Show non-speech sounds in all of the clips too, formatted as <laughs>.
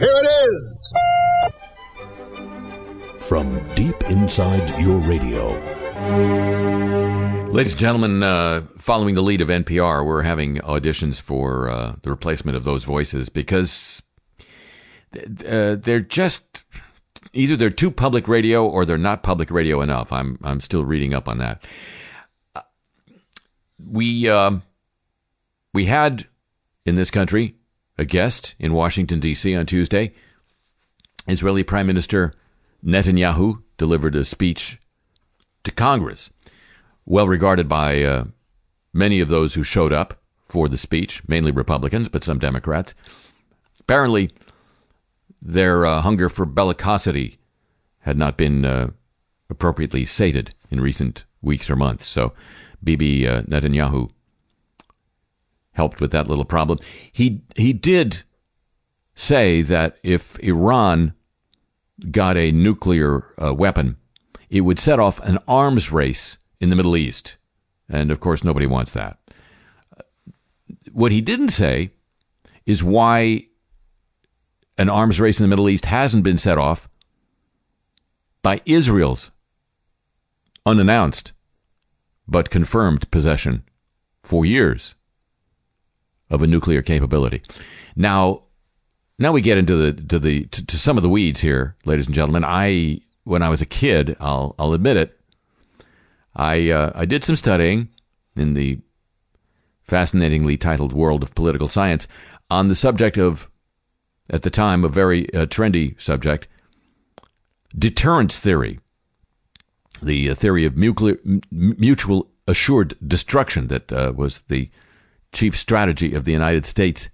Here it is. From deep inside your radio. Ladies and gentlemen, uh, following the lead of NPR, we're having auditions for uh, the replacement of those voices because uh, they're just either they're too public radio or they're not public radio enough. I'm I'm still reading up on that. Uh, we um, we had in this country a guest in Washington D.C. on Tuesday. Israeli Prime Minister Netanyahu delivered a speech to Congress, well regarded by uh, many of those who showed up for the speech, mainly Republicans, but some Democrats. Apparently, their uh, hunger for bellicosity had not been uh, appropriately sated in recent weeks or months. So Bibi uh, Netanyahu helped with that little problem. He he did say that if Iran got a nuclear uh, weapon, it would set off an arms race in the Middle East, and of course nobody wants that. What he didn't say is why an arms race in the Middle East hasn't been set off by Israel's unannounced but confirmed possession for years of a nuclear capability. Now, now we get into the to the to, to, some of the weeds here, ladies and gentlemen. I when I was a kid, I'll I'll admit it, I uh, I did some studying in the fascinatingly titled world of political science on the subject of at the time, a very uh, trendy subject deterrence theory, the uh, theory of mutual, mutual assured destruction that uh, was the chief strategy of the United States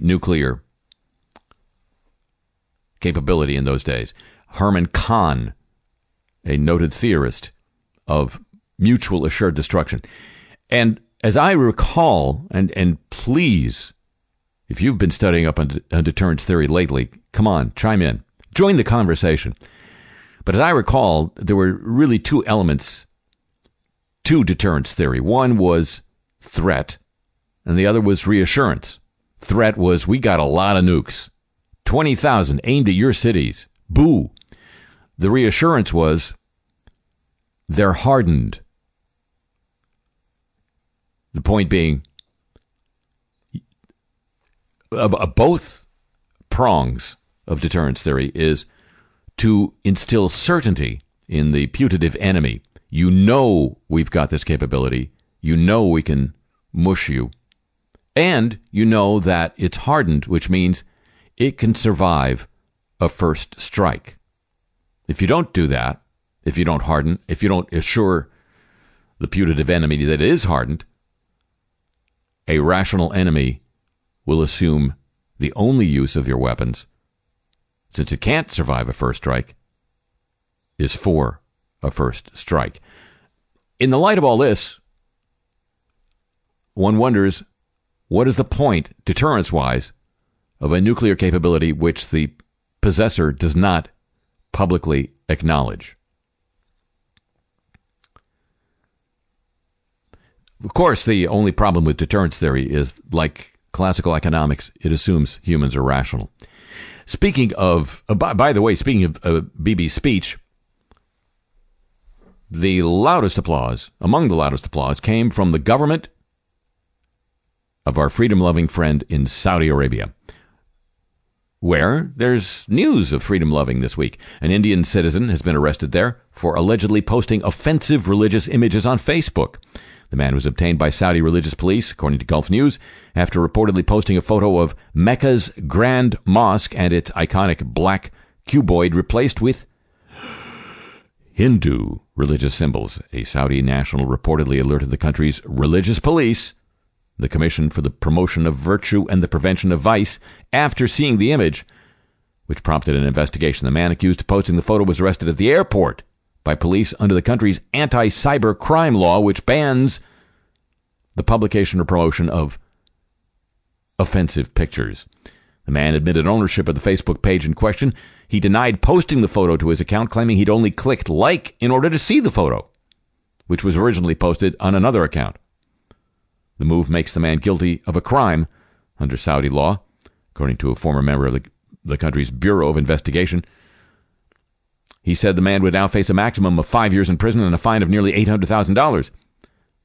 nuclear capability in those days. Herman Kahn, a noted theorist of mutual assured destruction. And as I recall, and, and please if you've been studying up on, on deterrence theory lately, come on, chime in. Join the conversation. But as I recall, there were really two elements to deterrence theory. One was threat, and the other was reassurance. Threat was we got a lot of nukes, 20,000 aimed at your cities. Boo. The reassurance was they're hardened. The point being, of, both prongs of deterrence theory is to instill certainty in the putative enemy. You know we've got this capability. You know we can mush you. And you know that it's hardened, which means it can survive a first strike. If you don't do that, if you don't harden, if you don't assure the putative enemy that it is hardened, a rational enemy will assume the only use of your weapons, since it can't survive a first strike, is for a first strike. In the light of all this, one wonders what is the point, deterrence wise, of a nuclear capability which the possessor does not publicly acknowledge? Of course, the only problem with deterrence theory is like classical economics, it assumes humans are rational. Speaking of, uh, by, by, the way, speaking of uh, Bibi's speech, the loudest applause, among the loudest applause, came from the government of our freedom loving friend in Saudi Arabia, where there's news of freedom loving this week. An Indian citizen has been arrested there for allegedly posting offensive religious images on Facebook. The man was obtained by Saudi religious police, according to Gulf News, after reportedly posting a photo of Mecca's Grand Mosque and its iconic black cuboid replaced with Hindu religious symbols. A Saudi national reportedly alerted the country's religious police, the Commission for the Promotion of Virtue and the Prevention of Vice, after seeing the image, which prompted an investigation. The man accused of posting the photo was arrested at the airport by police under the country's anti cyber crime law, which bans the publication or promotion of offensive pictures. The man admitted ownership of the Facebook page in question. He denied posting the photo to his account, claiming he'd only clicked like in order to see the photo, which was originally posted on another account. The move makes the man guilty of a crime under Saudi law, according to a former member of the the country's Bureau of Investigation. He said the man would now face a maximum of five years in prison and a fine of nearly $800,000.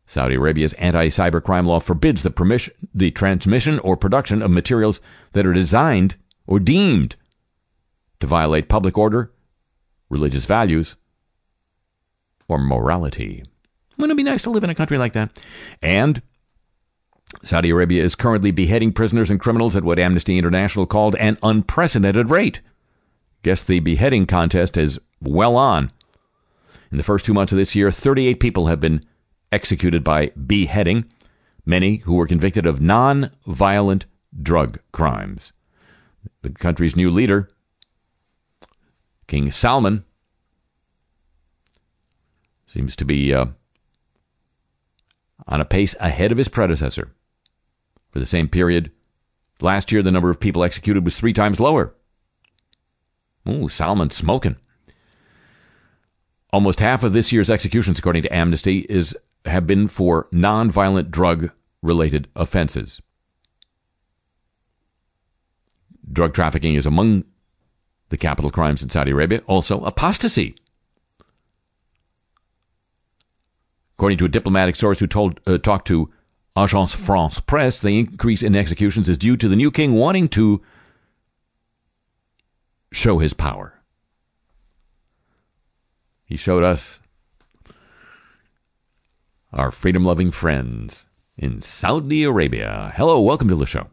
Saudi Arabia's anti cybercrime law forbids the, permission, the transmission or production of materials that are designed or deemed to violate public order, religious values, or morality. Wouldn't it be nice to live in a country like that? And Saudi Arabia is currently beheading prisoners and criminals at what Amnesty International called an unprecedented rate. Guess the beheading contest is well on. In the first two months of this year, 38 people have been executed by beheading, many who were convicted of non violent drug crimes. The country's new leader, King Salman, seems to be uh, on a pace ahead of his predecessor. For the same period, last year the number of people executed was three times lower. Ooh, Salman smoking. Almost half of this year's executions, according to Amnesty, is have been for nonviolent drug related offenses. Drug trafficking is among the capital crimes in Saudi Arabia. Also, apostasy. According to a diplomatic source who told uh, talked to Agence France Presse, the increase in executions is due to the new king wanting to show his power. He showed us our freedom loving friends in Saudi Arabia. Hello, welcome to the show.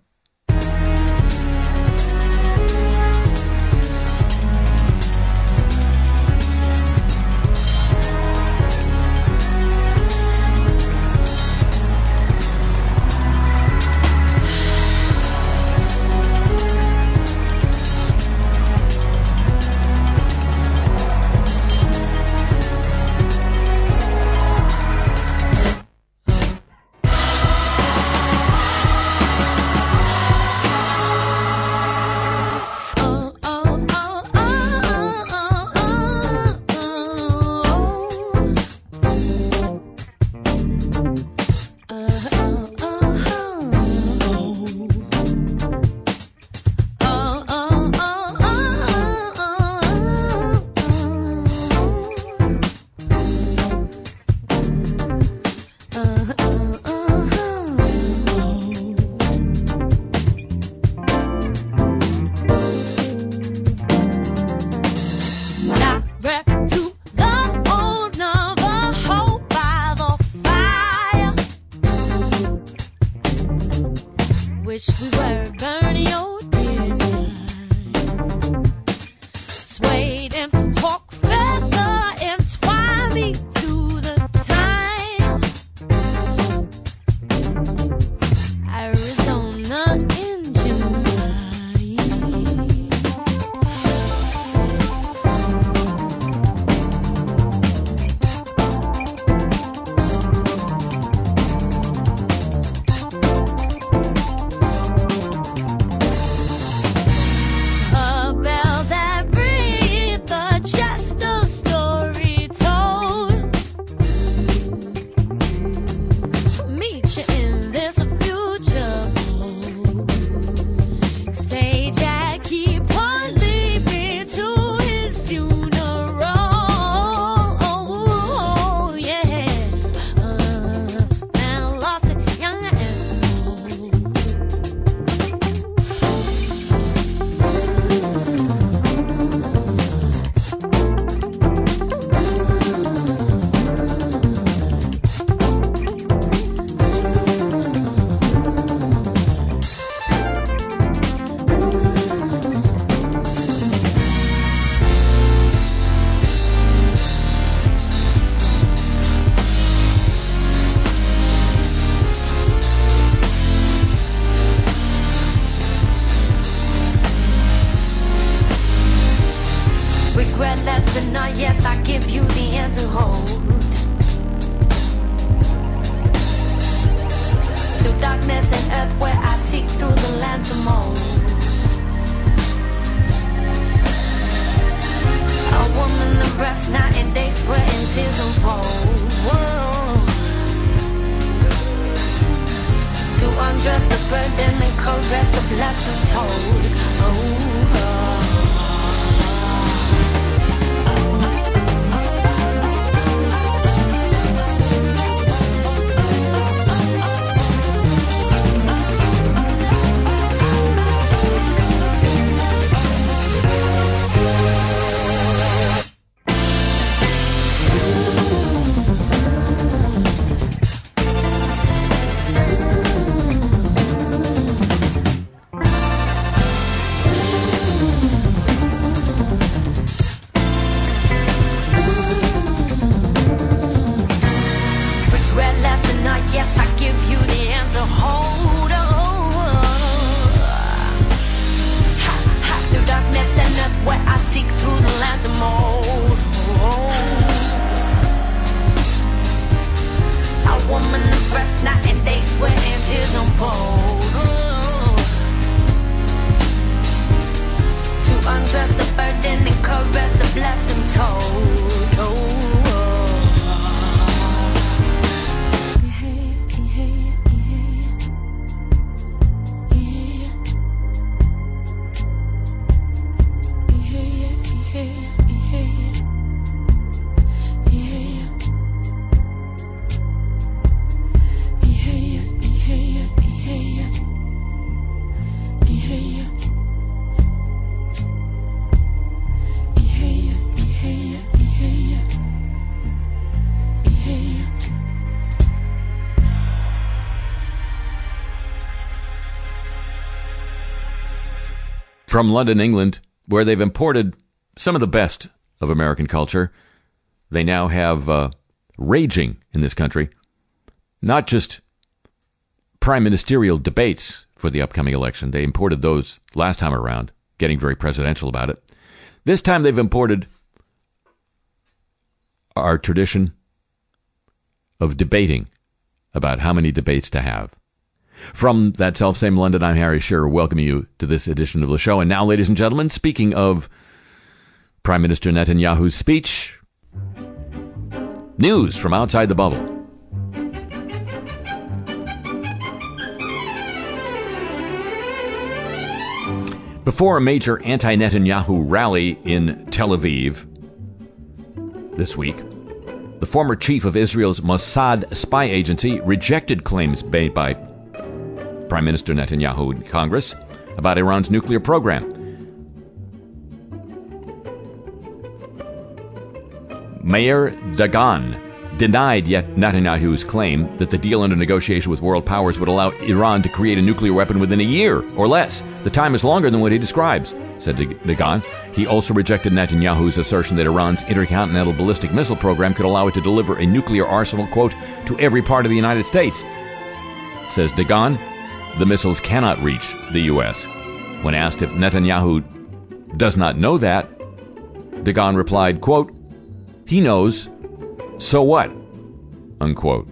From London, England, where they've imported some of the best of American culture, they now have uh, raging in this country, not just prime ministerial debates for the upcoming election. They imported those last time around, getting very presidential about it. This time they've imported our tradition of debating about how many debates to have. From that self-same London, I'm Harry Shearer, welcoming you to this edition of the show. And now, ladies and gentlemen, speaking of Prime Minister Netanyahu's speech, news from outside the bubble. Before a major anti Netanyahu rally in Tel Aviv this week, the former chief of Israel's Mossad spy agency rejected claims made by Prime Minister Netanyahu in Congress about Iran's nuclear program. Meir Dagan denied yet Netanyahu's claim that the deal under negotiation with world powers would allow Iran to create a nuclear weapon within a year or less. The time is longer than what he describes, said Dagan. He also rejected Netanyahu's assertion that Iran's intercontinental ballistic missile program could allow it to deliver a nuclear arsenal, quote, to every part of the United States. Says Dagan, the missiles cannot reach the U.S. When asked if Netanyahu does not know that, Dagan replied, quote, he knows, so what? Unquote.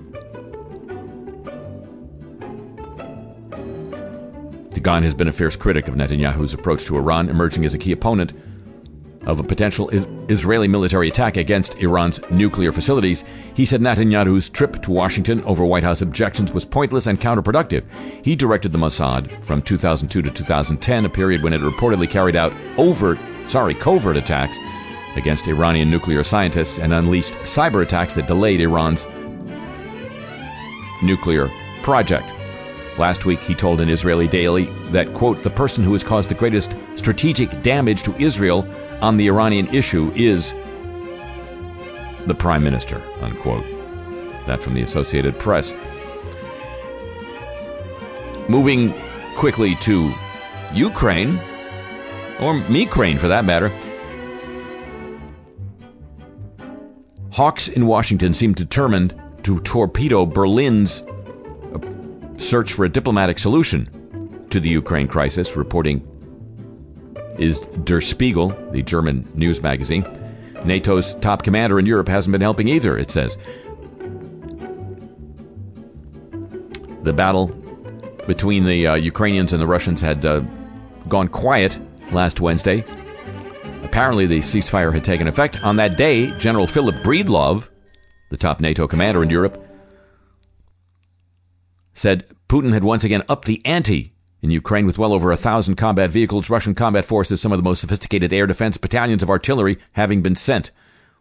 Dagan has been a fierce critic of Netanyahu's approach to Iran, emerging as a key opponent of a potential is- Israeli military attack against Iran's nuclear facilities. He said Netanyahu's trip to Washington over White House objections was pointless and counterproductive. He directed the Mossad from 2002 to 2010, a period when it reportedly carried out overt, sorry, covert attacks against Iranian nuclear scientists and unleashed cyber attacks that delayed Iran's nuclear project. Last week, he told an Israeli daily that, quote, the person who has caused the greatest strategic damage to Israel on the Iranian issue is the prime minister, unquote. That from the Associated Press. Moving quickly to Ukraine, or Ukraine for that matter. Hawks in Washington seem determined to torpedo Berlin's uh, search for a diplomatic solution to the Ukraine crisis, reporting is Der Spiegel, the German news magazine. NATO's top commander in Europe hasn't been helping either, it says. The battle between the uh, Ukrainians and the Russians had uh, gone quiet last Wednesday. Apparently, the ceasefire had taken effect. On that day, General Philip Breedlove, the top NATO commander in Europe, said Putin had once again upped the ante in Ukraine with well over a thousand combat vehicles, Russian combat forces, some of the most sophisticated air defense battalions of artillery having been sent.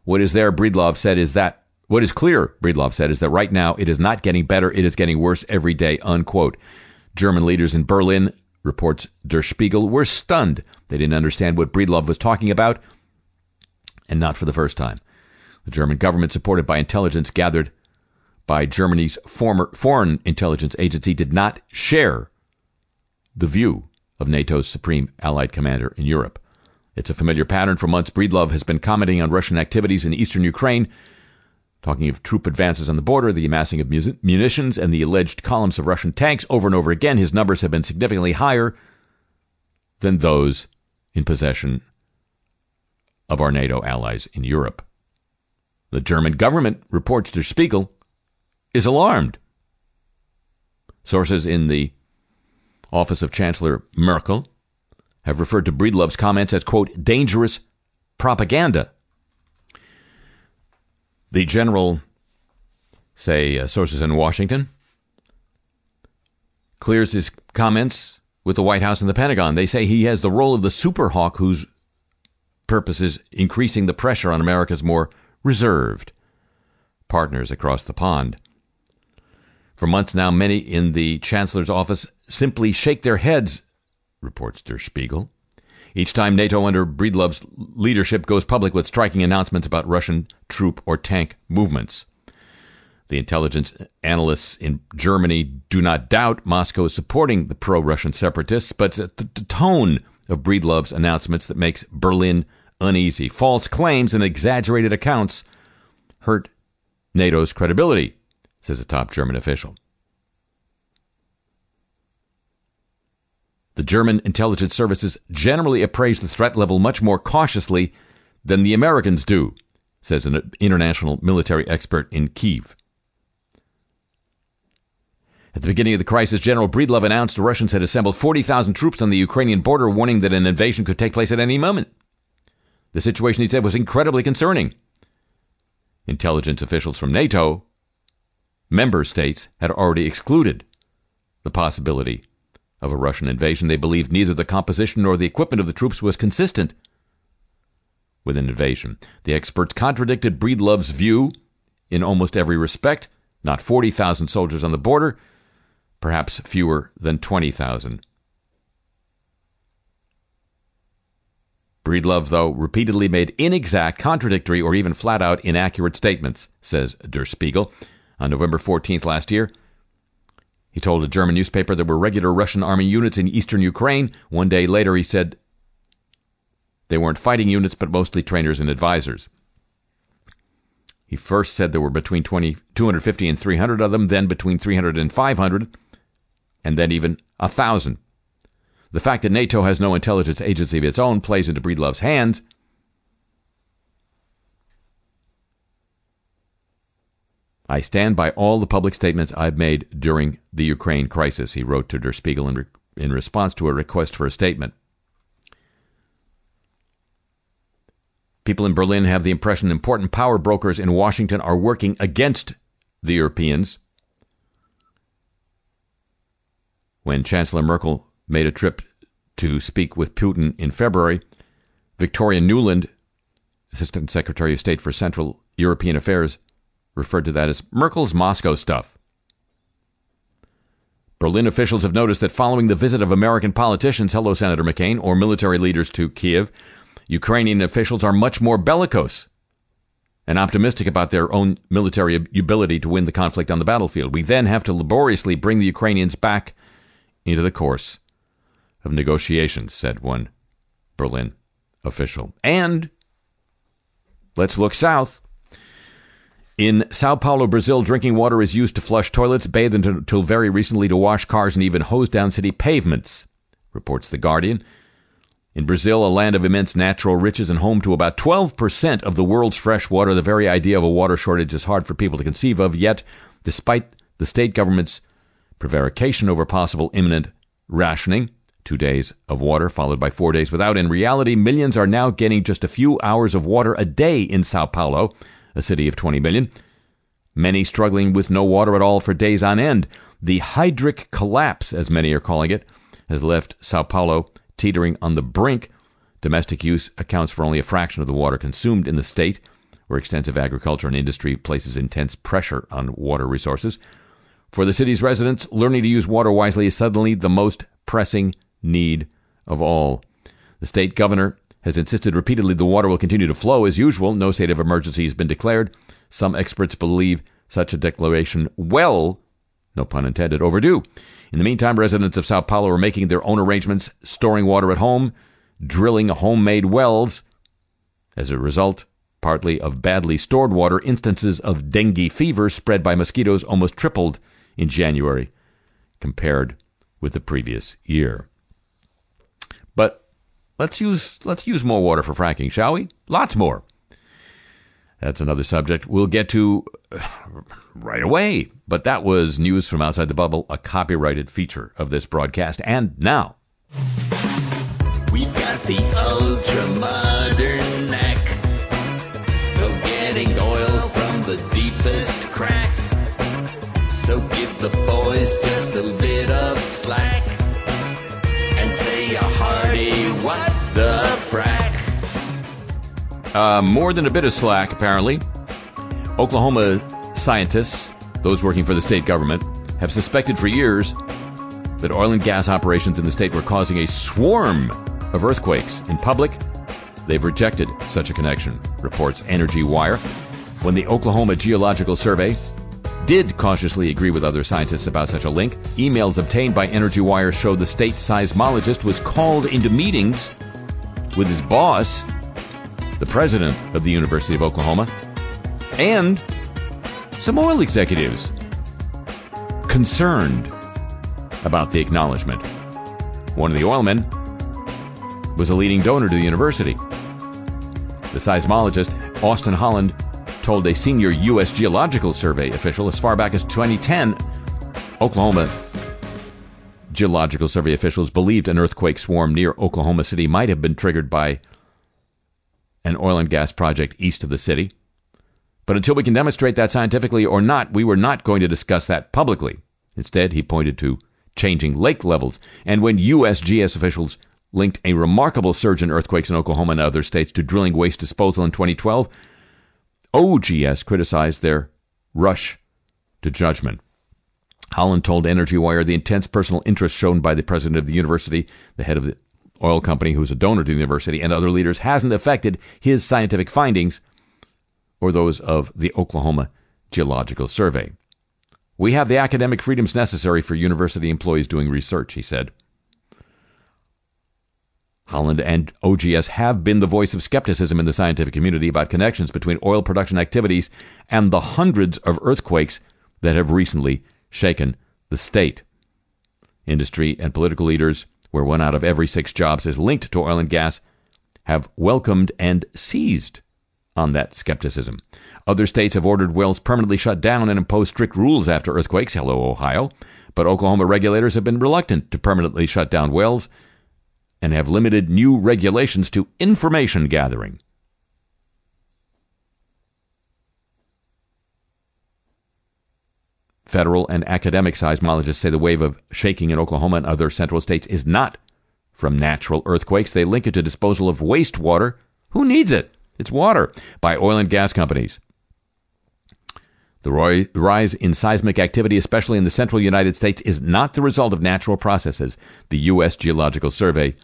What is there, Breedlove said, is that what is clear, Breedlove said, is that right now it is not getting better, it is getting worse every day, unquote. German leaders in Berlin, reports Der Spiegel, were stunned. They didn't understand what Breedlove was talking about, and not for the first time. The German government, supported by intelligence gathered by Germany's former foreign intelligence agency, did not share the view of NATO's supreme allied commander in Europe. It's a familiar pattern. For months, Breedlove has been commenting on Russian activities in eastern Ukraine, talking of troop advances on the border, the amassing of munitions, and the alleged columns of Russian tanks. Over and over again, his numbers have been significantly higher than those in possession of our NATO allies in Europe. The German government, reports Der Spiegel, is alarmed. Sources in the office of Chancellor Merkel have referred to Breedlove's comments as, quote, dangerous propaganda. The general, say, uh, sources in Washington, clears his comments with the White House and the Pentagon. They say he has the role of the super hawk whose purpose is increasing the pressure on America's more reserved partners across the pond. For months now, many in the Chancellor's office simply shake their heads, reports Der Spiegel. Each time NATO under Breedlove's leadership goes public with striking announcements about Russian troop or tank movements. The intelligence analysts in Germany do not doubt Moscow is supporting the pro Russian separatists, but the tone of Breedlove's announcements that makes Berlin uneasy. False claims and exaggerated accounts hurt NATO's credibility, says a top German official. The German intelligence services generally appraise the threat level much more cautiously than the Americans do, says an international military expert in Kiev. At the beginning of the crisis, General Breedlove announced the Russians had assembled 40,000 troops on the Ukrainian border, warning that an invasion could take place at any moment. The situation, he said, was incredibly concerning. Intelligence officials from NATO, member states, had already excluded the possibility of a Russian invasion. They believed neither the composition nor the equipment of the troops was consistent with an invasion. The experts contradicted Breedlove's view in almost every respect. Not 40,000 soldiers on the border, perhaps fewer than 20,000. Breedlove, though, repeatedly made inexact, contradictory, or even flat out inaccurate statements, says Der Spiegel. On November 14th last year, he told a German newspaper there were regular Russian army units in eastern Ukraine. One day later, he said they weren't fighting units, but mostly trainers and advisors. He first said there were between 20, 250 and 300 of them, then between 300 and 500 and then even a thousand. The fact that NATO has no intelligence agency of its own plays into Breedlove's hands. I stand by all the public statements I've made during the Ukraine crisis, he wrote to Der Spiegel in, re- in response to a request for a statement. People in Berlin have the impression important power brokers in Washington are working against the Europeans when Chancellor Merkel made a trip to speak with Putin in February, Victoria Nuland, Assistant Secretary of State for Central European Affairs, referred to that as Merkel's Moscow stuff. Berlin officials have noticed that following the visit of American politicians, hello, Senator McCain, or military leaders to Kiev, Ukrainian officials are much more bellicose and optimistic about their own military ability to win the conflict on the battlefield. We then have to laboriously bring the Ukrainians back into the course of negotiations, said one Berlin official. And let's look south. In Sao Paulo, Brazil, drinking water is used to flush toilets, bathe until very recently to wash cars, and even hose down city pavements, reports The Guardian. In Brazil, a land of immense natural riches and home to about 12% of the world's fresh water, the very idea of a water shortage is hard for people to conceive of. Yet, despite the state government's prevarication over possible imminent rationing, two days of water followed by four days without. In reality, millions are now getting just a few hours of water a day in Sao Paulo, a city of 20 million. Many struggling with no water at all for days on end. The hydric collapse, as many are calling it, has left Sao Paulo teetering on the brink. Domestic use accounts for only a fraction of the water consumed in the state, where extensive agriculture and industry places intense pressure on water resources. For the city's residents, learning to use water wisely is suddenly the most pressing need of all. The state governor has insisted repeatedly the water will continue to flow as usual. No state of emergency has been declared. Some experts believe such a declaration well, no pun intended, overdue. In the meantime, residents of Sao Paulo are making their own arrangements, storing water at home, drilling homemade wells. As a result, partly of badly stored water, instances of dengue fever spread by mosquitoes almost tripled in January compared with the previous year. But let's use let's use more water for fracking, shall we? Lots more. That's another subject we'll get to uh, right away. But that was news from outside the bubble, a copyrighted feature of this broadcast. And now, We've got the uh, more than a bit of slack, apparently. Oklahoma scientists, those working for the state government, have suspected for years that oil and gas operations in the state were causing a swarm of earthquakes. In public, they've rejected such a connection, reports Energy Wire. When the Oklahoma Geological Survey did cautiously agree with other scientists about such a link, emails obtained by Energy Wire show the state seismologist was called into meetings with his boss, the president of the University of Oklahoma, and some oil executives concerned about the acknowledgement. One of the oilmen was a leading donor to the university. The seismologist, Austin Holland, told a senior U.S. Geological Survey official as far back as 2010 Oklahoma Geological Survey officials believed an earthquake swarm near Oklahoma City might have been triggered by an oil and gas project east of the city. But until we can demonstrate that scientifically or not, we were not going to discuss that publicly. Instead, he pointed to changing lake levels. And when USGS officials linked a remarkable surge in earthquakes in Oklahoma and other states to drilling waste disposal in 2012, OGS criticized their rush to judgment. Holland told Energy Wire the intense personal interest shown by the president of the university, the head of the oil company who's a donor to the university, and other leaders hasn't affected his scientific findings or those of the Oklahoma Geological Survey. We have the academic freedoms necessary for university employees doing research, he said. Holland and OGS have been the voice of skepticism in the scientific community about connections between oil production activities and the hundreds of earthquakes that have recently shaken the state. Industry and political leaders, where one out of every six jobs is linked to oil and gas, have welcomed and seized on that skepticism. Other states have ordered wells permanently shut down and imposed strict rules after earthquakes. Hello, Ohio. But Oklahoma regulators have been reluctant to permanently shut down wells and have limited new regulations to information gathering. Federal and academic seismologists say the wave of shaking in Oklahoma and other central states is not from natural earthquakes. They link it to disposal of wastewater. Who needs it? It's water by oil and gas companies. The rise in seismic activity, especially in the central United States, is not the result of natural processes, the U.S. Geological Survey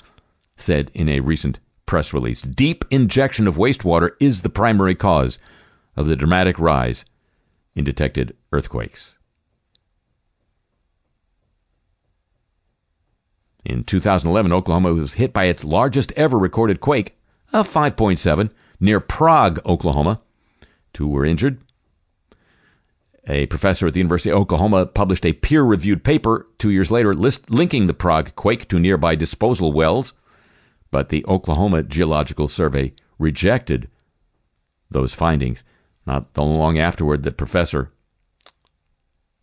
said in a recent press release. Deep injection of wastewater is the primary cause of the dramatic rise in detected earthquakes. In 2011, Oklahoma was hit by its largest ever recorded quake a 5.7 near Prague, Oklahoma. Two were injured. A professor at the University of Oklahoma published a peer reviewed paper two years later list, linking the Prague quake to nearby disposal wells, but the Oklahoma Geological Survey rejected those findings. Not long afterward, the professor,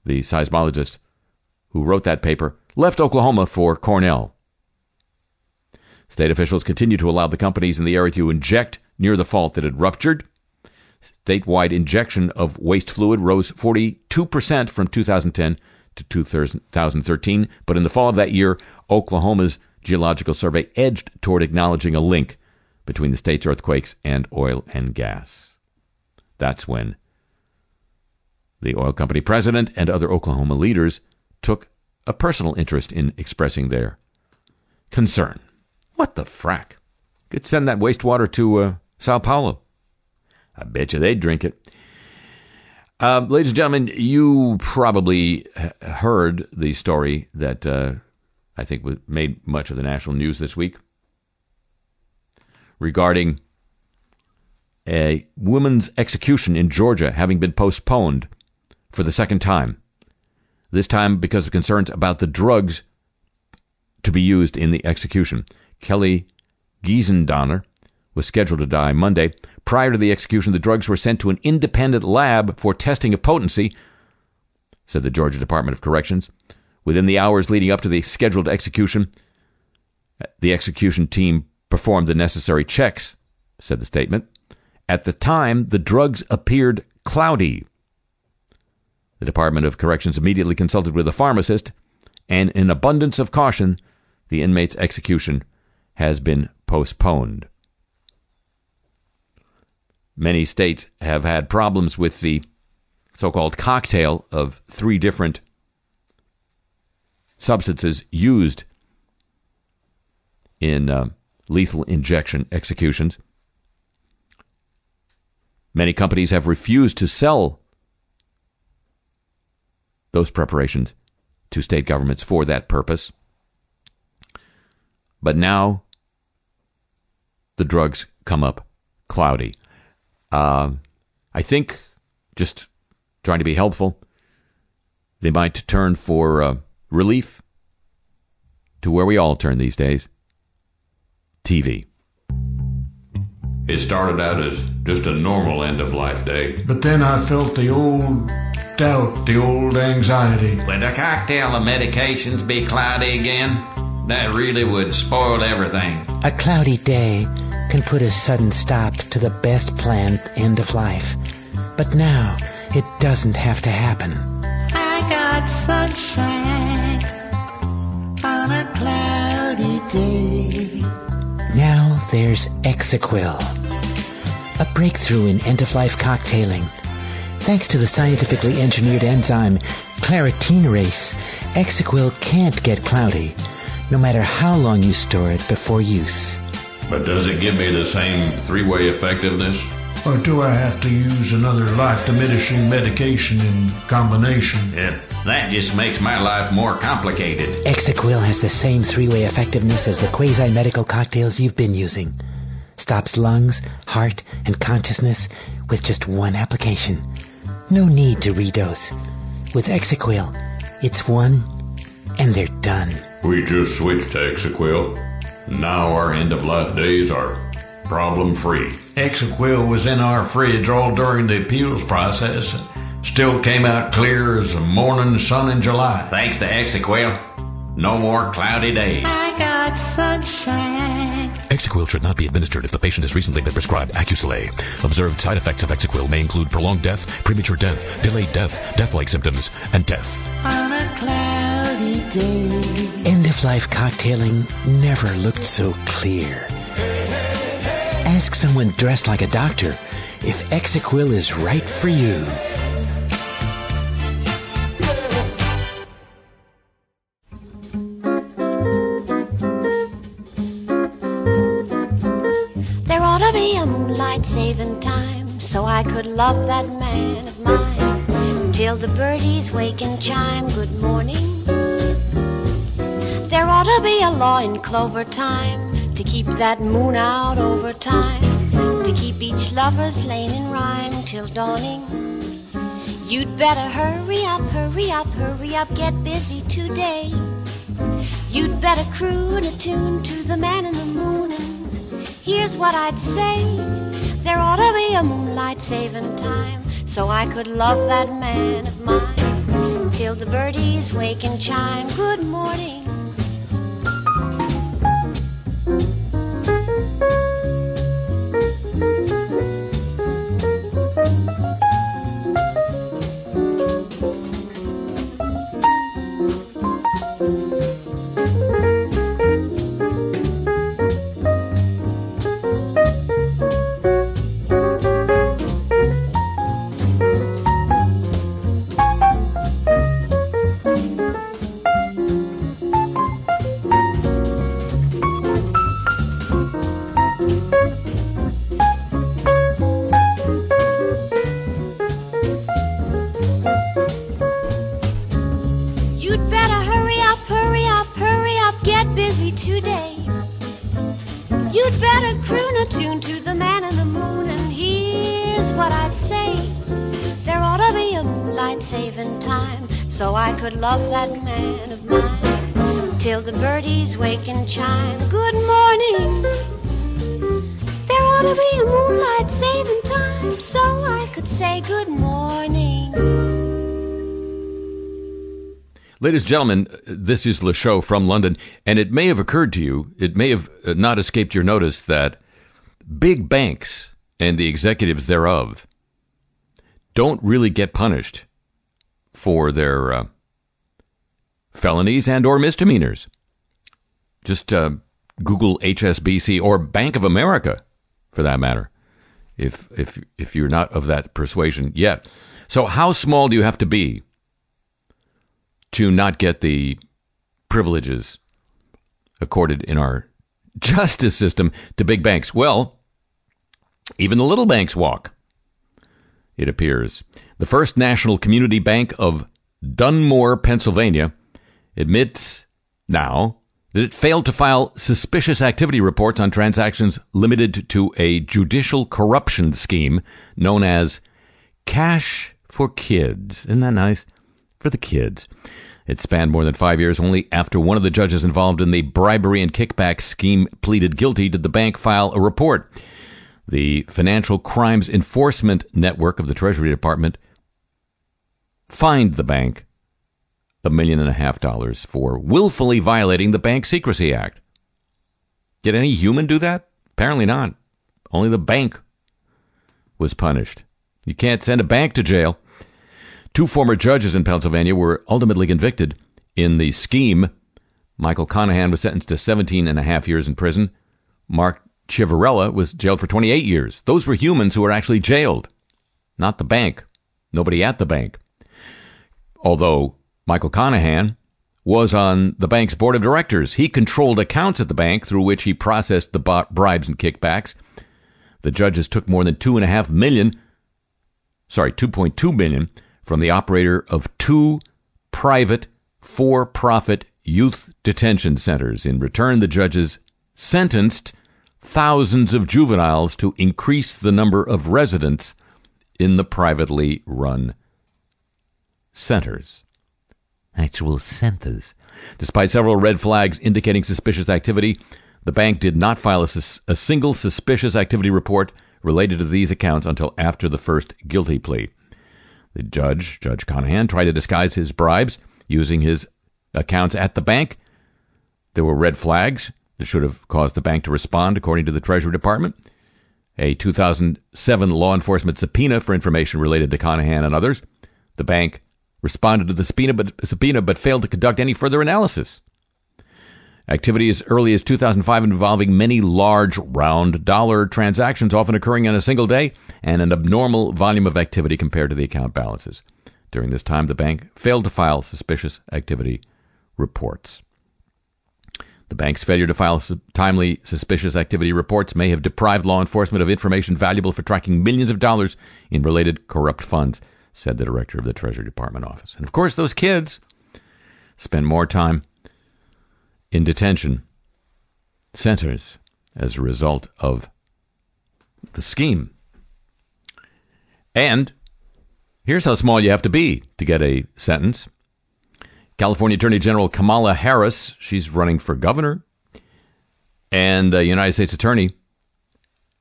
the seismologist who wrote that paper, left Oklahoma for Cornell. State officials continue to allow the companies in the area to inject near the fault that had ruptured. Statewide injection of waste fluid rose 42% from 2010 to 2013, but in the fall of that year, Oklahoma's Geological Survey edged toward acknowledging a link between the state's earthquakes and oil and gas. That's when the oil company president and other Oklahoma leaders took a personal interest in expressing their concern. What the frack? Could send that wastewater to uh, Sao Paulo. I bet you they'd drink it. Uh, ladies and gentlemen, you probably heard the story that uh, I think made much of the national news this week regarding a woman's execution in Georgia having been postponed for the second time. This time because of concerns about the drugs to be used in the execution. Kelly Gissendaner was scheduled to die Monday. Prior to the execution, the drugs were sent to an independent lab for testing of potency, said the Georgia Department of Corrections. Within the hours leading up to the scheduled execution, the execution team performed the necessary checks, said the statement. At the time, the drugs appeared cloudy. The Department of Corrections immediately consulted with a pharmacist, and in abundance of caution, the inmate's execution has been postponed. Many states have had problems with the so called cocktail of three different substances used in uh, lethal injection executions. Many companies have refused to sell those preparations to state governments for that purpose. But now the drugs come up cloudy. Uh, I think, just trying to be helpful, they might turn for uh, relief to where we all turn these days TV. It started out as just a normal end of life day. But then I felt the old doubt, the old anxiety. Would a cocktail of medications be cloudy again? That really would spoil everything. A cloudy day can put a sudden stop to the best planned end of life. But now, it doesn't have to happen. I got sunshine on a cloudy day. Now there's Exequil, a breakthrough in end-of-life cocktailing. Thanks to the scientifically engineered enzyme claritinase, Exequil can't get cloudy, no matter how long you store it before use. But does it give me the same three way effectiveness? Or do I have to use another life diminishing medication in combination? Yeah, that just makes my life more complicated. Exequil has the same three-way effectiveness as the quasi-medical cocktails you've been using. Stops lungs, heart, and consciousness with just one application. No need to redose. With Exequil, it's one, and they're done. We just switched to Exequil. Now our end of life days are problem free. Exequil was in our fridge all during the appeals process and still came out clear as the morning sun in July. Thanks to Exequil, no more cloudy days. I got sunshine. Exequil should not be administered if the patient has recently been prescribed Accusilay. Observed side effects of Exequil may include prolonged death, premature death, delayed death, death-like symptoms, and death. On a cloudy day. End-of-life cocktailing never looked so clear. Ask someone dressed like a doctor if Exequil is right for you. Could love that man of mine till the birdies wake and chime good morning. There ought to be a law in clover time to keep that moon out over time, to keep each lover's lane in rhyme till dawning. You'd better hurry up, hurry up, hurry up, get busy today. You'd better croon a tune to the man in the moon. And here's what I'd say there ought to be a moonlight saving time so I could love that man of mine till the birdies wake and chime good morning. Love that man of mine. Till the birdies wake and chime, good morning. there ought to be a moonlight saving time so I could say good morning. Ladies and gentlemen, this is Le Show from London, and it may have occurred to you, it may have uh, not escaped your notice that big banks and the executives thereof don't really get punished for their uh, felonies and or misdemeanors. Just uh, Google HSBC or Bank of America, for that matter, if if if you're not of that persuasion yet. So, how small do you have to be to not get the privileges accorded in our <laughs> justice system to big banks? Well, even the little banks walk. It appears the First National Community Bank of Dunmore, Pennsylvania, admits now that it failed to file suspicious activity reports on transactions limited to a judicial corruption scheme known as Cash for Kids. Isn't that nice? For the kids. It spanned more than five years. Only after one of the judges involved in the bribery and kickback scheme pleaded guilty did the bank file a report. The Financial Crimes Enforcement Network of the Treasury Department fined the bank a million and a half dollars for willfully violating the Bank Secrecy Act. Did any human do that? Apparently not. Only the bank was punished. You can't send a bank to jail. Two former judges in Pennsylvania were ultimately convicted in the scheme. Michael Conahan was sentenced to 17 and a half years in prison. Mark Ciavarella was jailed for 28 years. Those were humans who were actually jailed, not the bank. Nobody at the bank. Although Michael Conahan was on the bank's board of directors. He controlled accounts at the bank through which he processed the bribes and kickbacks. The judges took more than two and a half million, sorry, 2.2 million from the operator of two private for-profit youth detention centers. In return, the judges sentenced thousands of juveniles to increase the number of residents in the privately run centers actual centers. Despite several red flags indicating suspicious activity, the bank did not file a, sus- a, single suspicious activity report related to these accounts until after the first guilty plea. The judge, Judge Conahan, tried to disguise his bribes using his accounts at the bank. There were red flags that should have caused the bank to respond, according to the Treasury Department. A 2007 law enforcement subpoena for information related to Conahan and others. The bank responded to the subpoena but, subpoena but failed to conduct any further analysis. Activity as early as 2005 involving many large round dollar transactions, often occurring in a single day, and an abnormal volume of activity compared to the account balances. During this time, the bank failed to file suspicious activity reports. The bank's failure to file timely suspicious activity reports may have deprived law enforcement of information valuable for tracking millions of dollars in related corrupt funds said the director of the Treasury Department office. And of course, those kids spend more time in detention centers as a result of the scheme. And here's how small you have to be to get a sentence. California Attorney General Kamala Harris, she's running for governor, and the United States Attorney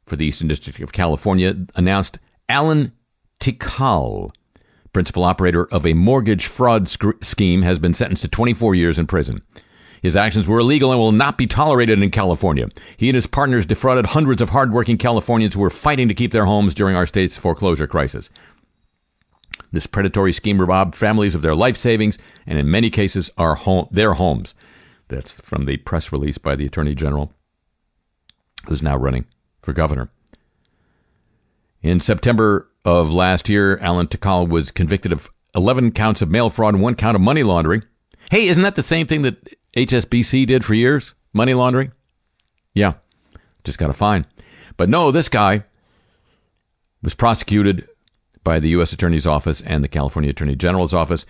for the Eastern District of California announced Alan Tikal principal operator of a mortgage fraud sc- scheme, has been sentenced to 24 years in prison. His actions were illegal and will not be tolerated in California. He and his partners defrauded hundreds of hardworking Californians who were fighting to keep their homes during our state's foreclosure crisis. This predatory scheme robbed families of their life savings and, in many cases, our home, their homes. That's from the press release by the Attorney General, who's now running for governor. In September of last year, Alan Tikal was convicted of 11 counts of mail fraud and one count of money laundering. Hey, isn't that the same thing that HSBC did for years? Money laundering? Yeah, just got a fine. But no, this guy was prosecuted by the U.S. Attorney's Office and the California Attorney General's Office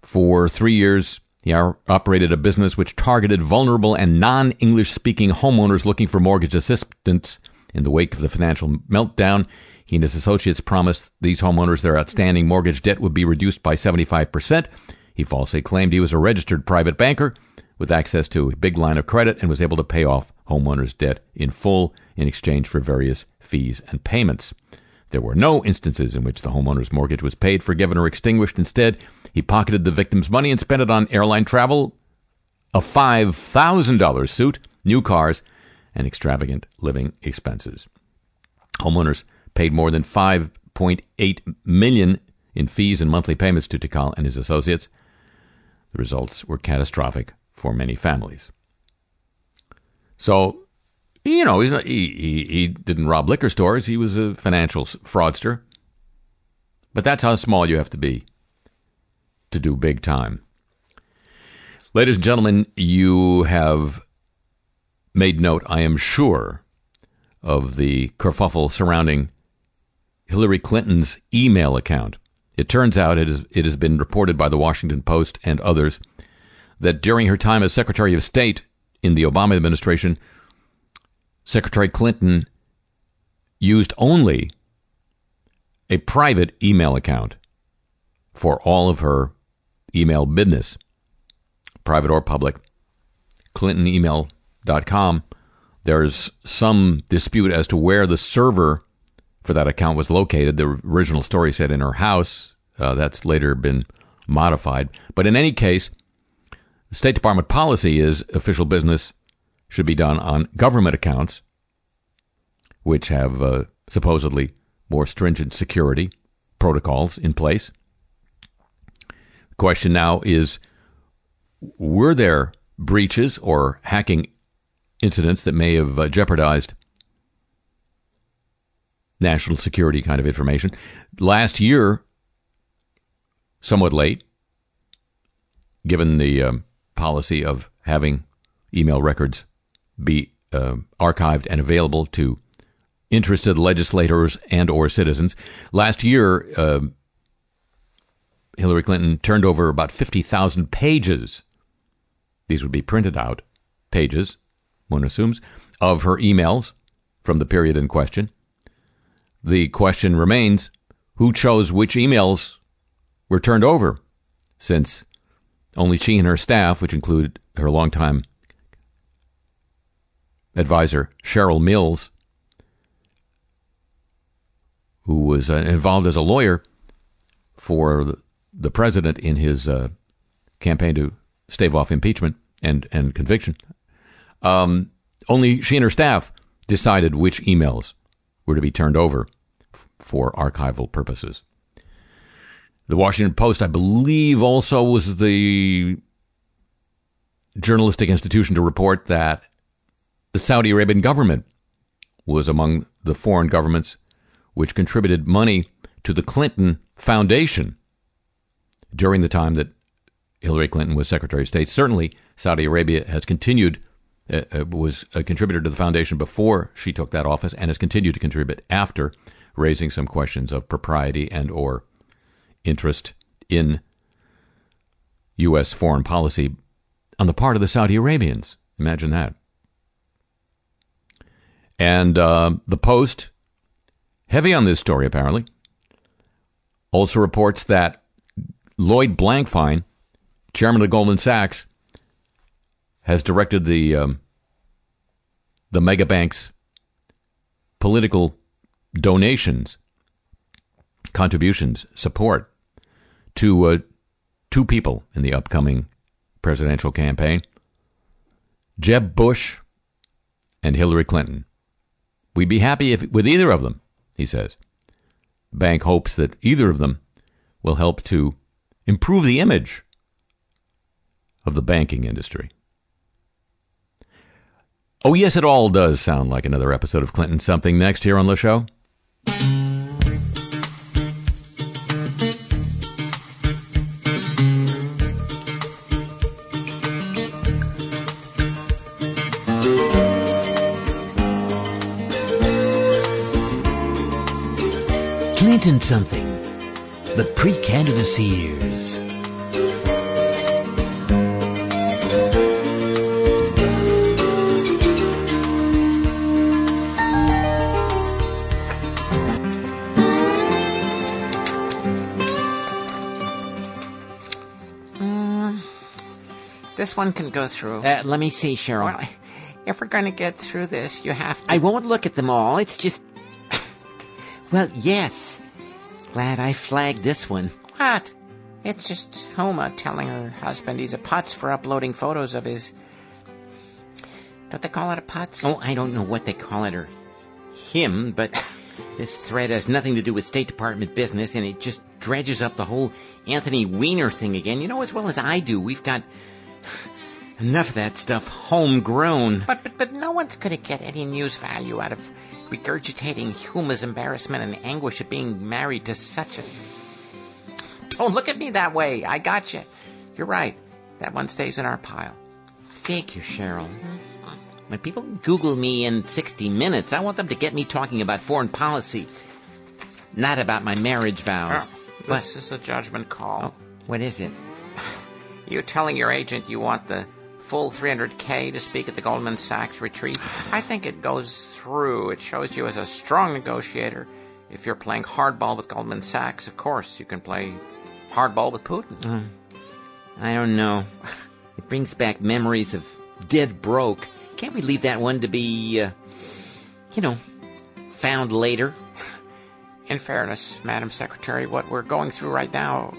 for three years. He operated a business which targeted vulnerable and non English speaking homeowners looking for mortgage assistance in the wake of the financial meltdown. He and his associates promised these homeowners their outstanding mortgage debt would be reduced by 75%. He falsely claimed he was a registered private banker with access to a big line of credit and was able to pay off homeowners' debt in full in exchange for various fees and payments. There were no instances in which the homeowner's mortgage was paid, forgiven, or extinguished. Instead, he pocketed the victim's money and spent it on airline travel, a $5,000 suit, new cars, and extravagant living expenses. Homeowners paid more than 5.8 million in fees and monthly payments to Tikal and his associates. The results were catastrophic for many families. So, you know, he's not, he, he, he didn't rob liquor stores. He was a financial fraudster. But that's how small you have to be to do big time. Ladies and gentlemen, you have made note, I am sure, of the kerfuffle surrounding Hillary Clinton's email account. It turns out it, is, it has been reported by the Washington Post and others that during her time as Secretary of State in the Obama administration, Secretary Clinton used only a private email account for all of her email business, private or public. ClintonEmail.com. There's some dispute as to where the server for that account was located. The original story said in her house. Uh, that's later been modified. But in any case, the State Department policy is official business should be done on government accounts, which have uh, supposedly more stringent security protocols in place. The question now is were there breaches or hacking incidents that may have uh, jeopardized national security kind of information? Last year, somewhat late, given the um, policy of having email records be uh, archived and available to interested legislators and or citizens. Last year, uh, Hillary Clinton turned over about 50,000 pages. These would be printed out pages, one assumes, of her emails from the period in question. The question remains who chose which emails were turned over, since only she and her staff, which include her longtime advisor, Cheryl Mills, who was uh, involved as a lawyer for the, the president in his uh, campaign to stave off impeachment and, and conviction. Um, only she and her staff decided which emails were to be turned over f- for archival purposes. The Washington Post, I believe, also was the journalistic institution to report that the Saudi Arabian government was among the foreign governments which contributed money to the Clinton Foundation during the time that Hillary Clinton was Secretary of State. Certainly, Saudi Arabia has continued, uh, uh was a contributor to the foundation before she took that office, and has continued to contribute after, raising some questions of propriety and or interest in U.S. foreign policy on the part of the Saudi Arabians. Imagine that. And uh, the Post, heavy on this story apparently, also reports that Lloyd Blankfein, chairman of Goldman Sachs, has directed the um, the mega banks political donations, contributions, support to uh, two people in the upcoming presidential campaign Jeb Bush and Hillary Clinton. We'd be happy if, with either of them, he says. The bank hopes that either of them will help to improve the image of the banking industry. Oh, yes, it all does sound like another episode of Clinton Something next here on the show. Clinton something. The pre-candidacy years. This one can go through. Uh, let me see, Cheryl. well, if we're going to get through this, you have to. I won't look at them all. It's just. <laughs> Well, yes. Glad I flagged this one. What? It's just Huma telling her husband he's a putz for uploading photos of his. Don't they call it a putz? Oh, I don't know what they call it or him, but <laughs> this thread has nothing to do with State Department business, and it just dredges up the whole Anthony Weiner thing again. You know as well as I do, we've got enough of that stuff homegrown. But, but but no one's going to get any news value out of regurgitating Huma's embarrassment and anguish at being married to such a. Don't look at me that way. I got you. You're right. That one stays in our pile. Thank you, Cheryl. Mm-hmm. When people Google me in 60 minutes, I want them to get me talking about foreign policy, not about my marriage vows. Oh, this is a judgment call. Oh, what is it? You telling your agent you want the full 300K to speak at the Goldman Sachs retreat? I think it goes through. It shows you as a strong negotiator. If you're playing hardball with Goldman Sachs, of course, you can play hardball with Putin. I don't know. It brings back memories of dead broke. Can't we leave that one to be, uh, you know, found later? In fairness, Madam Secretary, what we're going through right now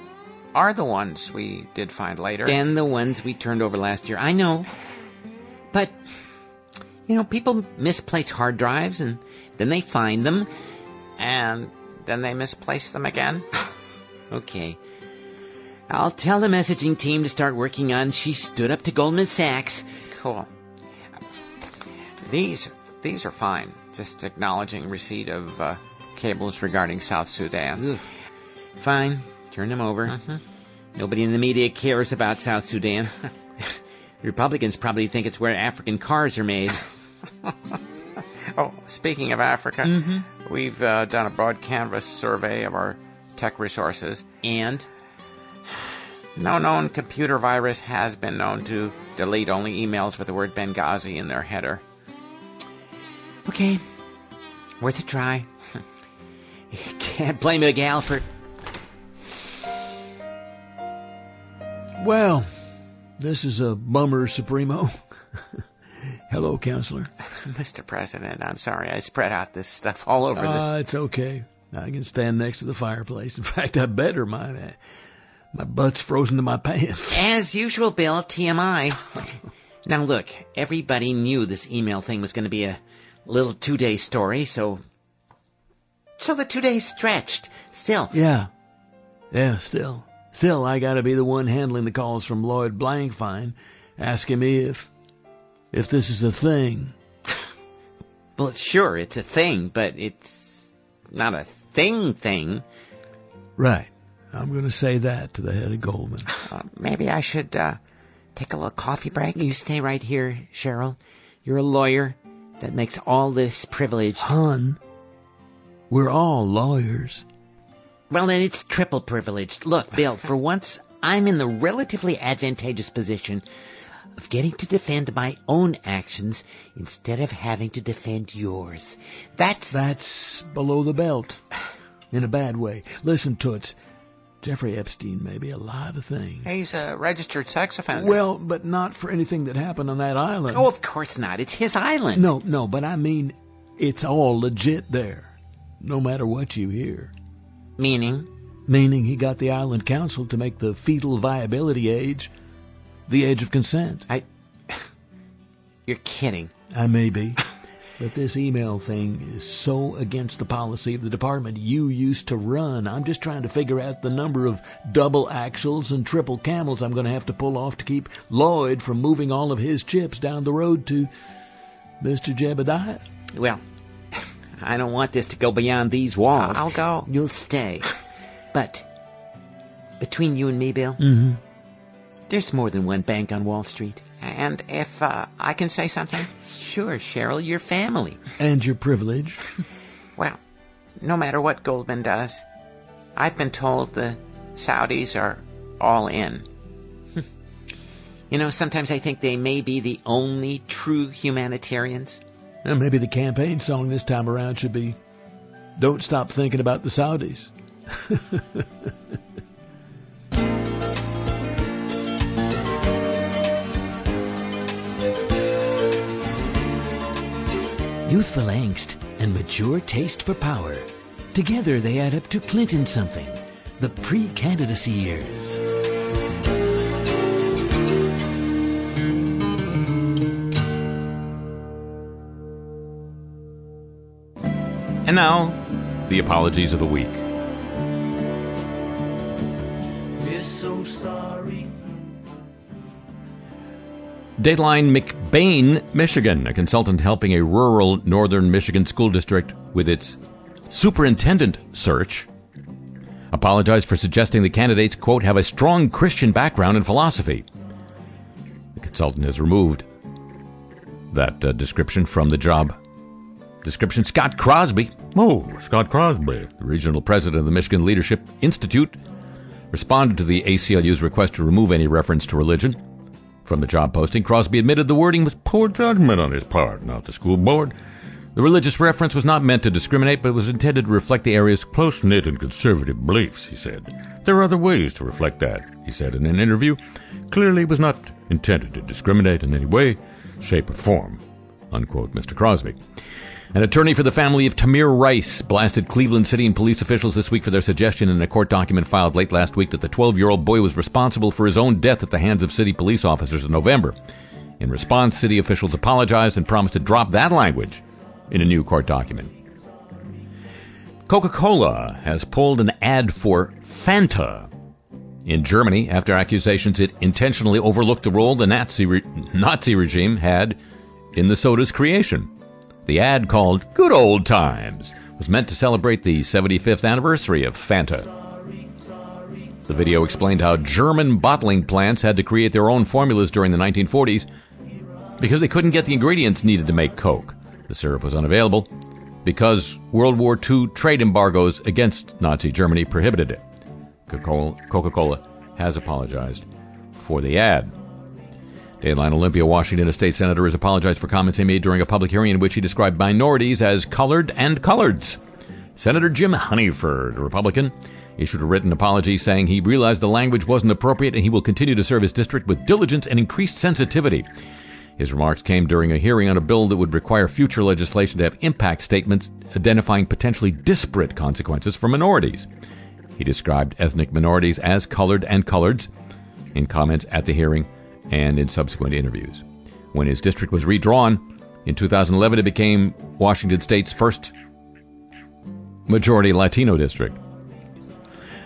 are the ones we did find later. Than the ones we turned over last year. I know. But, you know, people misplace hard drives and then they find them. and then they misplace them again. <laughs> Okay. I'll tell the messaging team to start working on She Stood Up to Goldman Sachs. Cool. These these are fine. Just acknowledging receipt of uh, cables regarding South Sudan. Ugh. Fine. Turn them over. Nobody in the media cares about South Sudan. <laughs> Republicans probably think it's where African cars are made. <laughs> Oh, speaking of Africa, we've uh, done a broad canvas survey of our tech resources. And No known computer virus has been known to delete only emails with the word Benghazi in their header. Okay. Worth a try. <laughs> Can't blame the gal for. Well, this is a bummer, Supremo. <laughs> Hello, counselor. <laughs> Mr. President, I'm sorry I spread out this stuff all over the. Uh, it's okay. I can stand next to the fireplace. In <laughs> fact, I better. My my butt's frozen to my pants. As usual, Bill, TMI. now, look, everybody knew this email thing was going to be a little two day story, so. So the two days stretched. Still. Yeah, yeah. Still, still, I got to be the one handling the calls from Lloyd Blankfein, asking me if if this is a thing. <laughs> Well, sure, it's a thing, but it's not a thing thing. Right. I'm going to say that to the head of Goldman. <laughs> Uh, maybe I should uh, take a little coffee break. You stay right here, Cheryl. You're a lawyer. That makes all this privilege. Hun, we're all lawyers. Well, then it's triple privileged. Look, Bill, for <laughs> once, I'm in the relatively advantageous position of getting to defend my own actions instead of having to defend yours. That's. That's below the belt. In a bad way. Listen, Toots. Jeffrey Epstein may be a lot of things. He's a registered sex offender. Well, but not for anything that happened on that island. Oh, of course not. It's his island. No, no, but I mean, it's all legit there. No matter what you hear. Meaning? Meaning he got the island council to make the fetal viability age the age of consent. I. <laughs> You're kidding. I may be. But this email thing is so against the policy of the department you used to run. I'm just trying to figure out the number of double axles and triple camels I'm going to have to pull off to keep Lloyd from moving all of his chips down the road to Mr. Jebediah. Well, I don't want this to go beyond these walls. I'll go. You'll stay. <laughs> But between you and me, Bill, Mm-hmm. there's more than one bank on Wall Street. And if uh, I can say something? Sure, Cheryl, your family. And your privilege. <laughs> Well, no matter what Goldman does, I've been told the Saudis are all in. <laughs> You know, sometimes I think they may be the only true humanitarians. And maybe the campaign song this time around should be Don't Stop Thinking About the Saudis. <laughs> Youthful angst and mature taste for power. Together they add up to Clinton something, the pre candidacy years. And now, the apologies of the week. We're so sorry. Dateline McBain, Michigan, a consultant helping a rural northern Michigan school district with its superintendent search, apologized for suggesting the candidates, quote, have a strong Christian background in philosophy. The consultant has removed that uh, description from the job description. Scott Crosby, Oh, Scott Crosby. the regional president of the Michigan Leadership Institute, responded to the ACLU's request to remove any reference to religion from the job posting. Crosby admitted the wording was Poor judgment on his part, not the school board. the religious reference was not meant to discriminate, but was intended to reflect the area's Close knit and conservative beliefs, he said. There are other ways to reflect that, he said in an interview. Clearly, it was not intended to discriminate in any way, shape, or form. unquote, Mr. Crosby. An attorney for the family of Tamir Rice blasted Cleveland City and police officials this week for their suggestion in a court document filed late last week that the 12 year old boy was responsible for his own death at the hands of city police officers in November. In response, city officials apologized and promised to drop that language in a new court document. Coca Cola has pulled an ad for Fanta in Germany after accusations it intentionally overlooked the role the Nazi, re- Nazi regime had in the soda's creation. The ad called Good Old Times was meant to celebrate the 75th anniversary of Fanta. The video explained how German bottling plants had to create their own formulas during the 1940s because they couldn't get the ingredients needed to make Coke. The syrup was unavailable because World War II trade embargoes against Nazi Germany prohibited it. Coca Cola has apologized for the ad. Dateline Olympia, Washington, a state senator has apologized for comments he made during a public hearing in which he described minorities as colored and coloreds. Senator Jim Honeyford, a Republican, issued a written apology saying he realized the language wasn't appropriate and he will continue to serve his district with diligence and increased sensitivity. His remarks came during a hearing on a bill that would require future legislation to have impact statements identifying potentially disparate consequences for minorities. He described ethnic minorities as colored and coloreds in comments at the hearing and in subsequent interviews. When his district was redrawn in 2011, it became Washington State's first majority Latino district.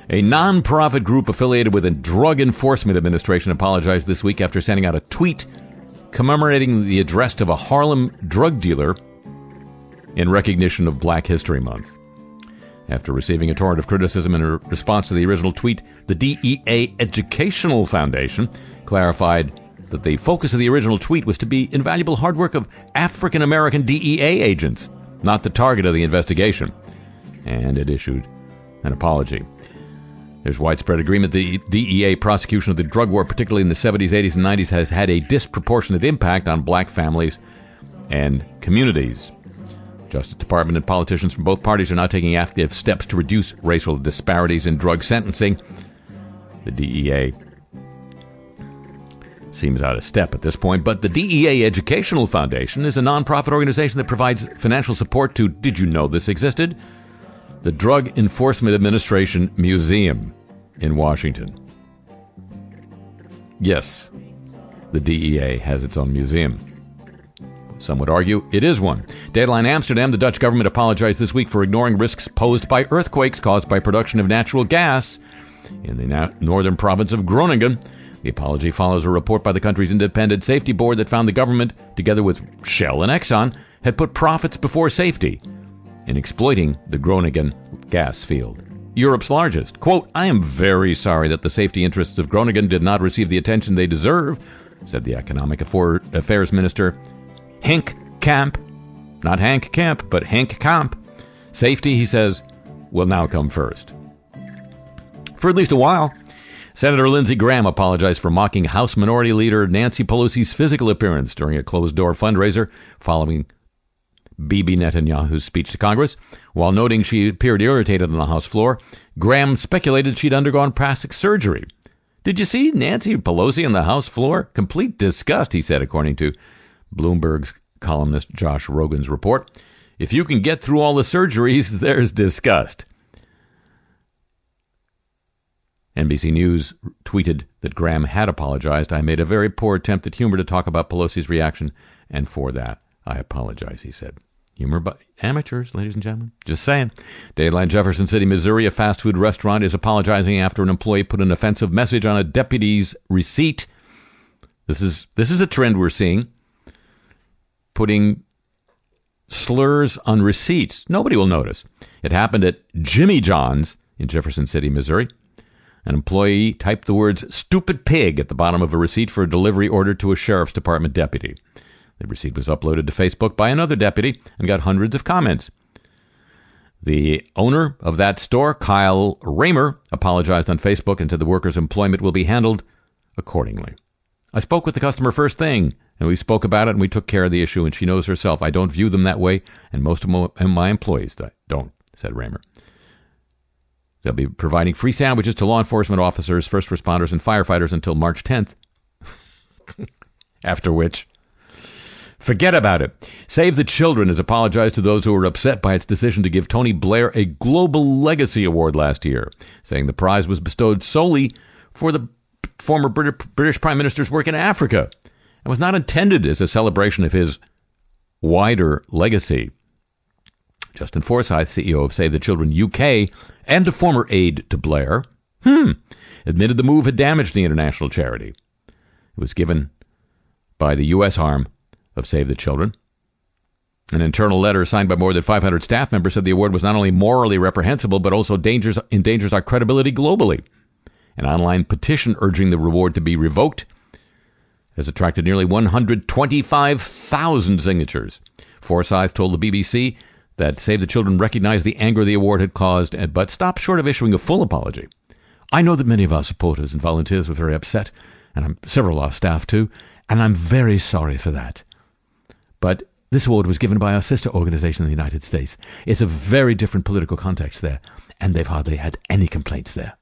A nonprofit group affiliated with the Drug Enforcement Administration apologized this week after sending out a tweet commemorating the arrest of a Harlem drug dealer in recognition of Black History Month. After receiving a torrent of criticism in response to the original tweet, the DEA Educational Foundation clarified that the focus of the original tweet was to be invaluable hard work of African American DEA agents, not the target of the investigation. And it issued an apology. There's widespread agreement the DEA prosecution of the drug war, particularly in the 70s, 80s, and 90s, has had a disproportionate impact on black families and communities. Justice Department and politicians from both parties are now taking active steps to reduce racial disparities in drug sentencing. The DEA seems out of step at this point, but the DEA Educational Foundation is a nonprofit organization that provides financial support to, did you know this existed? The Drug Enforcement Administration Museum in Washington. Yes, the DEA has its own museum. Some would argue it is one. Deadline Amsterdam, the Dutch government apologized this week for ignoring risks posed by earthquakes caused by production of natural gas in the northern province of Groningen. The apology follows a report by the country's independent safety board that found the government, together with Shell and Exxon, had put profits before safety in exploiting the Groningen gas field. Europe's largest. Quote, I am very sorry that the safety interests of Groningen did not receive the attention they deserve, said the Economic Affairs Minister Henk Camp, Not Hank Camp, but Henk Kamp. Safety, he says, will now come first. For at least a while, Senator Lindsey Graham apologized for mocking House Minority Leader Nancy Pelosi's physical appearance during a closed door fundraiser following Bibi Netanyahu's speech to Congress. While noting she appeared irritated on the House floor, Graham speculated she'd undergone plastic surgery. Did you see Nancy Pelosi on the House floor? Complete disgust, he said, according to Bloomberg's columnist Josh Rogin's report. If you can get through all the surgeries, <laughs> there's disgust. NBC News tweeted that Graham had apologized. I made a very poor attempt at humor to talk about Pelosi's reaction, and for that, I apologize, he said. Humor by amateurs, ladies and gentlemen. Just saying. Dayline Jefferson City, Missouri, a fast food restaurant is apologizing after an employee put an offensive message on a deputy's receipt. This is this is a trend we're seeing. Putting slurs on receipts. Nobody will notice. It happened at Jimmy John's in Jefferson City, Missouri. An employee typed the words stupid pig at the bottom of a receipt for a delivery order to a sheriff's department deputy. The receipt was uploaded to Facebook by another deputy and got hundreds of comments. The owner of that store, Kyle Raymer, apologized on Facebook and said the worker's employment will be handled accordingly. I spoke with the customer first thing, and we spoke about it, and we took care of the issue, and she knows herself. I don't view them that way, and most of my employees don't, said Raymer. They'll be providing free sandwiches to law enforcement officers, first responders, and firefighters until March 10th. <laughs> After which, Forget about it. Save the Children has apologized to those who were upset by its decision to give Tony Blair a Global Legacy Award last year, saying the prize was bestowed solely for the former British Prime Minister's work in Africa and was not intended as a celebration of his wider legacy. Justin Forsyth, CEO of Save the Children UK and a former aide to Blair, hmm, admitted the move had damaged the international charity. It was given by the U.S. arm of Save the Children. An internal letter signed by more than 500 staff members said the award was not only morally reprehensible, but also endangers, endangers our credibility globally. An online petition urging the reward to be revoked has attracted nearly 125,000 signatures. Forsyth told the BBC that Save the Children recognized the anger the award had caused, but stopped short of issuing a full apology. I know that many of our supporters and volunteers were very upset, and I'm, several of our staff too, and I'm very sorry for that. But this award was given by our sister organization in the United States. It's a very different political context there, and they've hardly had any complaints there.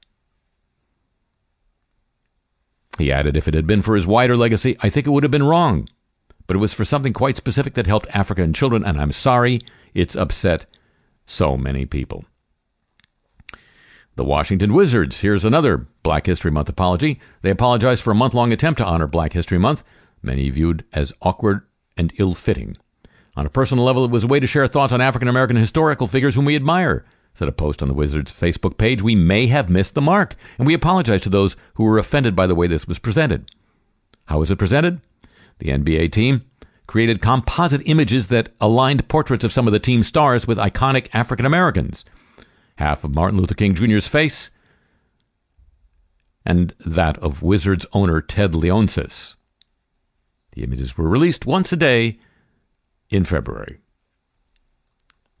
He added, if it had been for his wider legacy, I think it would have been wrong. But it was for something quite specific that helped Africa and children, and I'm sorry it's upset so many people. The Washington Wizards. Here's another Black History Month apology. They apologized for a month long attempt to honor Black History Month, many viewed as awkward and ill fitting. On a personal level, it was a way to share thoughts on African American historical figures whom we admire. Said a post on the Wizards Facebook page, we may have missed the mark, and we apologize to those who were offended by the way this was presented. How was it presented? The NBA team created composite images that aligned portraits of some of the team stars with iconic African Americans. Half of Martin Luther King Jr.'s face, and that of Wizards owner Ted Leonsis. The images were released once a day in February.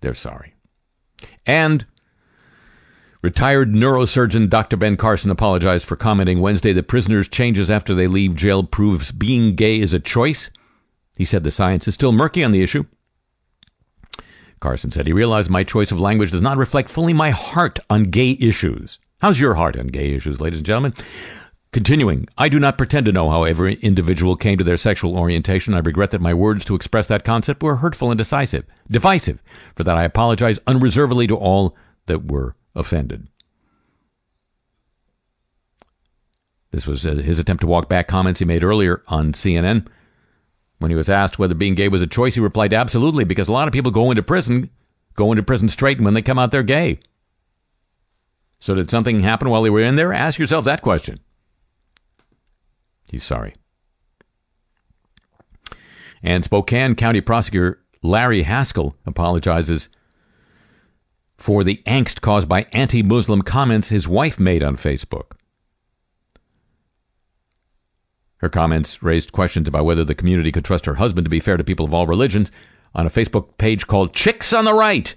They're sorry. And retired neurosurgeon Dr. Ben Carson apologized for commenting Wednesday that prisoners' changes after they leave jail proves being gay is a choice. He said the science is still murky on the issue. Carson said he realized my choice of language does not reflect fully my heart on gay issues. How's your heart on gay issues, ladies and gentlemen? Continuing, I do not pretend to know how every individual came to their sexual orientation. I regret that my words to express that concept were hurtful and decisive, divisive. For that, I apologize unreservedly to all that were offended. This was uh, his attempt to walk back comments he made earlier on CNN. When he was asked whether being gay was a choice, he replied, Absolutely, because a lot of people go into prison, go into prison straight, and when they come out, they're gay. So, did something happen while they were in there? Ask yourself that question. He's sorry. And Spokane County Prosecutor Larry Haskell apologizes for the angst caused by anti Muslim comments his wife made on Facebook. Her comments raised questions about whether the community could trust her husband to be fair to people of all religions on a Facebook page called Chicks on the Right.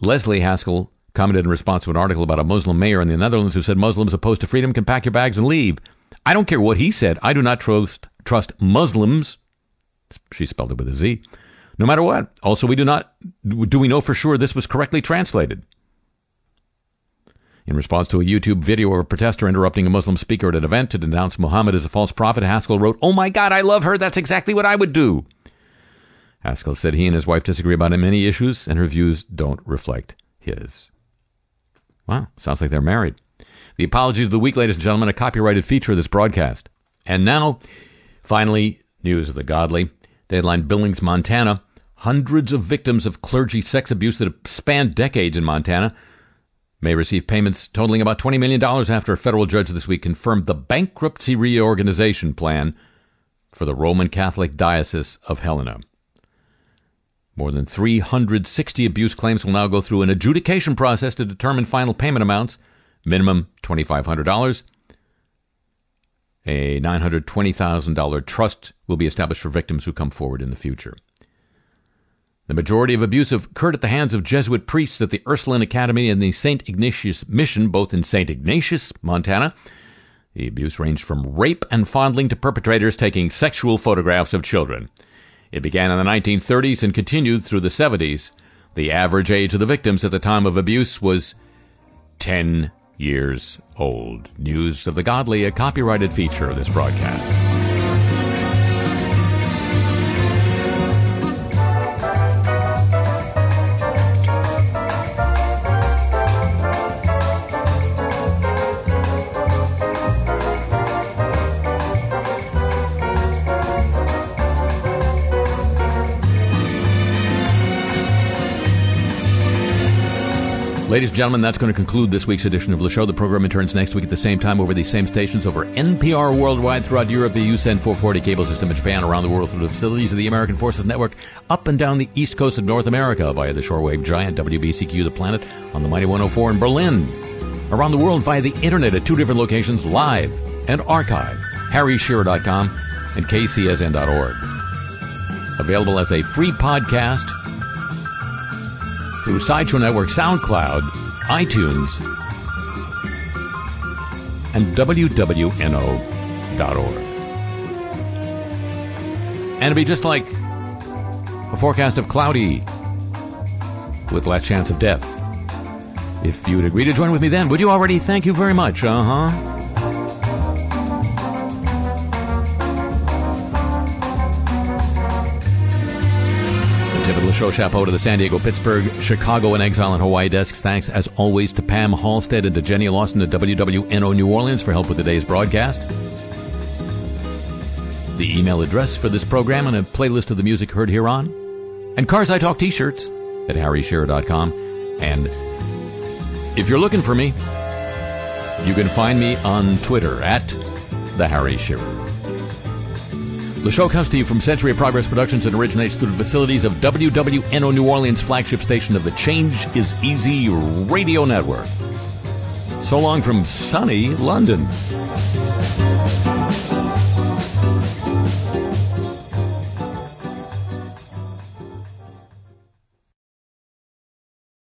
Leslie Haskell commented in response to an article about a Muslim mayor in the Netherlands who said Muslims opposed to freedom can pack your bags and leave. I don't care what he said. I do not trust trust Muslims. She spelled it with a Z. No matter what. Also, we do not do we know for sure this was correctly translated. In response to a YouTube video of a protester interrupting a Muslim speaker at an event to denounce Muhammad as a false prophet, Haskell wrote, "Oh my God, I love her. That's exactly what I would do." Haskell said he and his wife disagree about many issues, and her views don't reflect his. Wow, sounds like they're married. The apologies of the week, ladies and gentlemen, a copyrighted feature of this broadcast. And now, finally, news of the godly. Deadline Billings, Montana. Hundreds of victims of clergy sex abuse that have spanned decades in Montana may receive payments totaling about $20 million after a federal judge this week confirmed the bankruptcy reorganization plan for the Roman Catholic Diocese of Helena. More than 360 abuse claims will now go through an adjudication process to determine final payment amounts, minimum $2,500. A $920,000 trust will be established for victims who come forward in the future. The majority of abuse occurred at the hands of Jesuit priests at the Ursuline Academy and the St. Ignatius Mission, both in St. Ignatius, Montana. The abuse ranged from rape and fondling to perpetrators taking sexual photographs of children. It began in the 1930s and continued through the 70s. The average age of the victims at the time of abuse was 10 years old. News of the Godly, a copyrighted feature of this broadcast. Ladies and gentlemen, that's going to conclude this week's edition of the show. The program returns next week at the same time over these same stations over NPR worldwide throughout Europe, the USEN 440 cable system in Japan, around the world through the facilities of the American Forces Network, up and down the east coast of North America via the shortwave giant WBCQ The Planet on the Mighty 104 in Berlin. Around the world via the internet at two different locations, live and archive, harryshearer.com and kcsn.org. Available as a free podcast through Sideshow Network, SoundCloud, iTunes, and WWNO.org. And it'll be just like a forecast of cloudy with less chance of death. If you would agree to join with me then, would you already? Thank you very much. Uh huh. Show chapeau to the San Diego, Pittsburgh, Chicago, and Exile and Hawaii desks. Thanks, as always, to Pam Halstead and to Jenny Lawson at WWNO New Orleans for help with today's broadcast. The email address for this program and a playlist of the music heard here on. And Cars I Talk t shirts at harryshearer.com. And if you're looking for me, you can find me on Twitter at The Harry Shearer. The show comes to you from Century of Progress Productions and originates through the facilities of WWNO New Orleans, flagship station of the Change is Easy radio network. So long from sunny London.